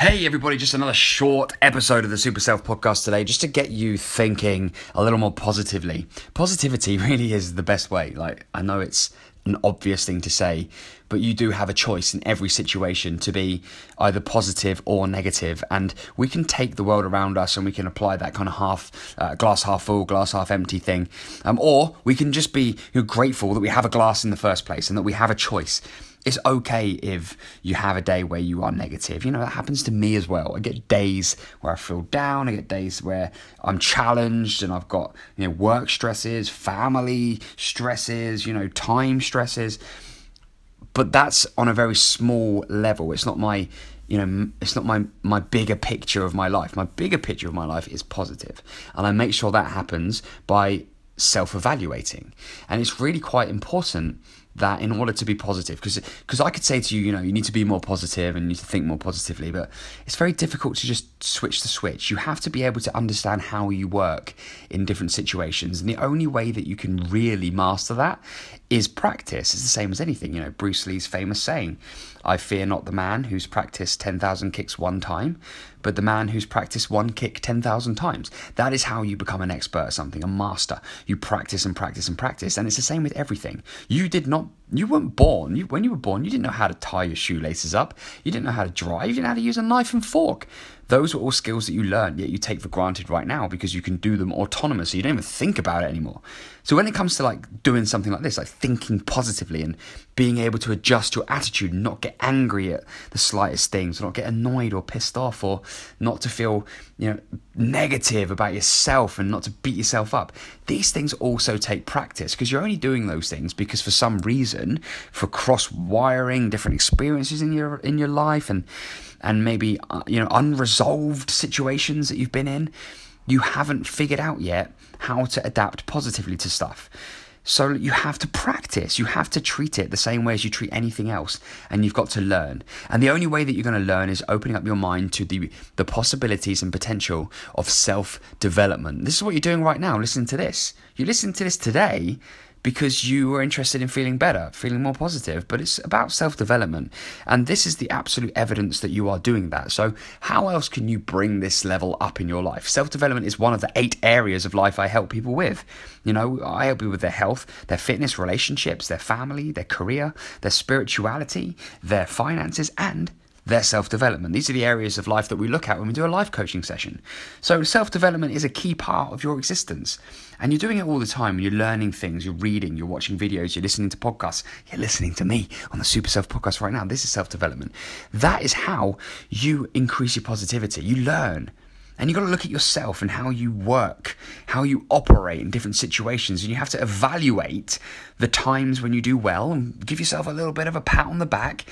Hey, everybody, just another short episode of the Super Self podcast today, just to get you thinking a little more positively. Positivity really is the best way. Like, I know it's an obvious thing to say, but you do have a choice in every situation to be either positive or negative, and we can take the world around us and we can apply that kind of half uh, glass half full, glass half empty thing, um, or we can just be you know, grateful that we have a glass in the first place and that we have a choice it's okay if you have a day where you are negative. You know, that happens to me as well. I get days where I feel down, I get days where I'm challenged and I've got, you know, work stresses, family stresses, you know, time stresses. But that's on a very small level. It's not my you know it's not my my bigger picture of my life my bigger picture of my life is positive and i make sure that happens by self evaluating and it's really quite important that in order to be positive because because I could say to you you know you need to be more positive and you need to think more positively but it's very difficult to just switch the switch you have to be able to understand how you work in different situations and the only way that you can really master that is practice it's the same as anything you know Bruce Lee's famous saying I fear not the man who's practiced 10,000 kicks one time, but the man who's practiced one kick 10,000 times. That is how you become an expert at something, a master. You practice and practice and practice, and it's the same with everything. You did not, you weren't born, you, when you were born, you didn't know how to tie your shoelaces up, you didn't know how to drive, you didn't know how to use a knife and fork. Those are all skills that you learn, yet you take for granted right now because you can do them autonomously. You don't even think about it anymore. So when it comes to like doing something like this, like thinking positively and being able to adjust your attitude and not get angry at the slightest things, not get annoyed or pissed off, or not to feel you know negative about yourself and not to beat yourself up. These things also take practice because you're only doing those things because for some reason, for cross wiring, different experiences in your in your life and and maybe uh, you know unresolved situations that you've been in. You haven't figured out yet how to adapt positively to stuff. So you have to practice. You have to treat it the same way as you treat anything else and you've got to learn. And the only way that you're going to learn is opening up your mind to the the possibilities and potential of self development this is what you're doing right now. Listening to this. You listen to this today because you are interested in feeling better, feeling more positive, but it's about self development. And this is the absolute evidence that you are doing that. So, how else can you bring this level up in your life? Self development is one of the eight areas of life I help people with. You know, I help people with their health, their fitness, relationships, their family, their career, their spirituality, their finances, and their self development. These are the areas of life that we look at when we do a life coaching session. So, self development is a key part of your existence. And you're doing it all the time. You're learning things, you're reading, you're watching videos, you're listening to podcasts. You're listening to me on the Super Self podcast right now. This is self development. That is how you increase your positivity. You learn. And you've got to look at yourself and how you work, how you operate in different situations. And you have to evaluate the times when you do well and give yourself a little bit of a pat on the back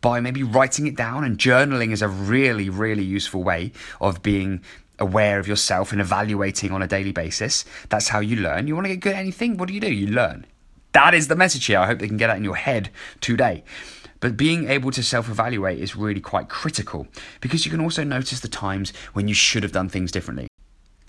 by maybe writing it down. And journaling is a really, really useful way of being aware of yourself and evaluating on a daily basis. That's how you learn. You want to get good at anything? What do you do? You learn. That is the message here. I hope they can get that in your head today. But being able to self evaluate is really quite critical because you can also notice the times when you should have done things differently.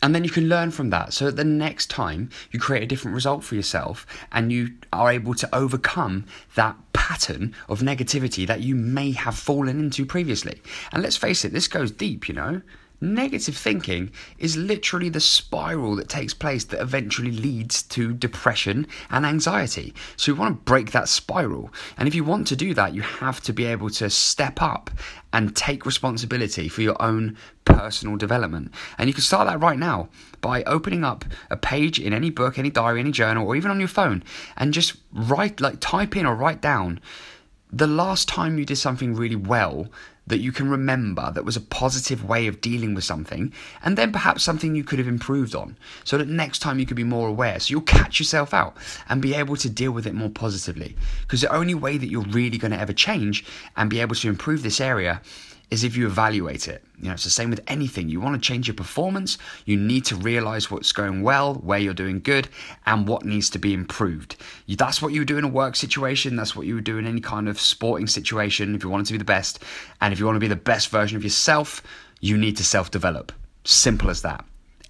And then you can learn from that. So the next time you create a different result for yourself and you are able to overcome that pattern of negativity that you may have fallen into previously. And let's face it, this goes deep, you know. Negative thinking is literally the spiral that takes place that eventually leads to depression and anxiety. So, you want to break that spiral. And if you want to do that, you have to be able to step up and take responsibility for your own personal development. And you can start that right now by opening up a page in any book, any diary, any journal, or even on your phone and just write, like, type in or write down the last time you did something really well that you can remember that was a positive way of dealing with something, and then perhaps something you could have improved on, so that next time you could be more aware. So you'll catch yourself out and be able to deal with it more positively. Because the only way that you're really going to ever change and be able to improve this area is if you evaluate it. You know, it's the same with anything. You want to change your performance, you need to realize what's going well, where you're doing good, and what needs to be improved. You, that's what you would do in a work situation, that's what you would do in any kind of sporting situation if you wanted to be the best. And if you want to be the best version of yourself, you need to self develop. Simple as that.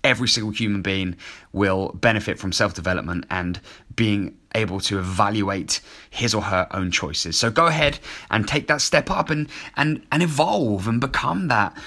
Every single human being will benefit from self development and being able to evaluate his or her own choices. So go ahead and take that step up and and and evolve and become that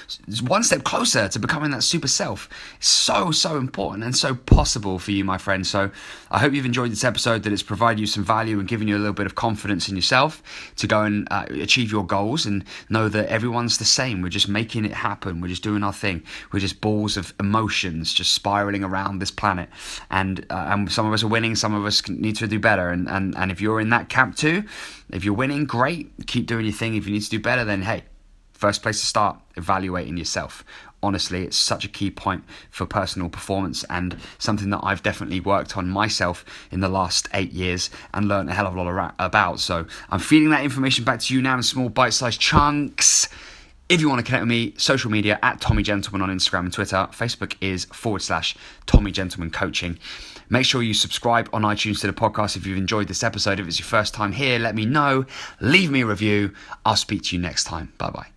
one step closer to becoming that super self. so so important and so possible for you, my friend. So I hope you've enjoyed this episode. That it's provided you some value and given you a little bit of confidence in yourself to go and uh, achieve your goals and know that everyone's the same. We're just making it happen. We're just doing our thing. We're just balls of emotions just spiraling around this planet, and uh, and some of us are winning. Some of us need to do better. And and and if you're in that camp too, if you're winning, great. Keep doing your thing. If you need to do better, then hey, first place to start evaluating yourself honestly it's such a key point for personal performance and something that i've definitely worked on myself in the last eight years and learned a hell of a lot about so i'm feeding that information back to you now in small bite-sized chunks if you want to connect with me, social media at Tommy Gentleman on Instagram and Twitter. Facebook is forward slash Tommy Gentleman Coaching. Make sure you subscribe on iTunes to the podcast if you've enjoyed this episode. If it's your first time here, let me know. Leave me a review. I'll speak to you next time. Bye bye.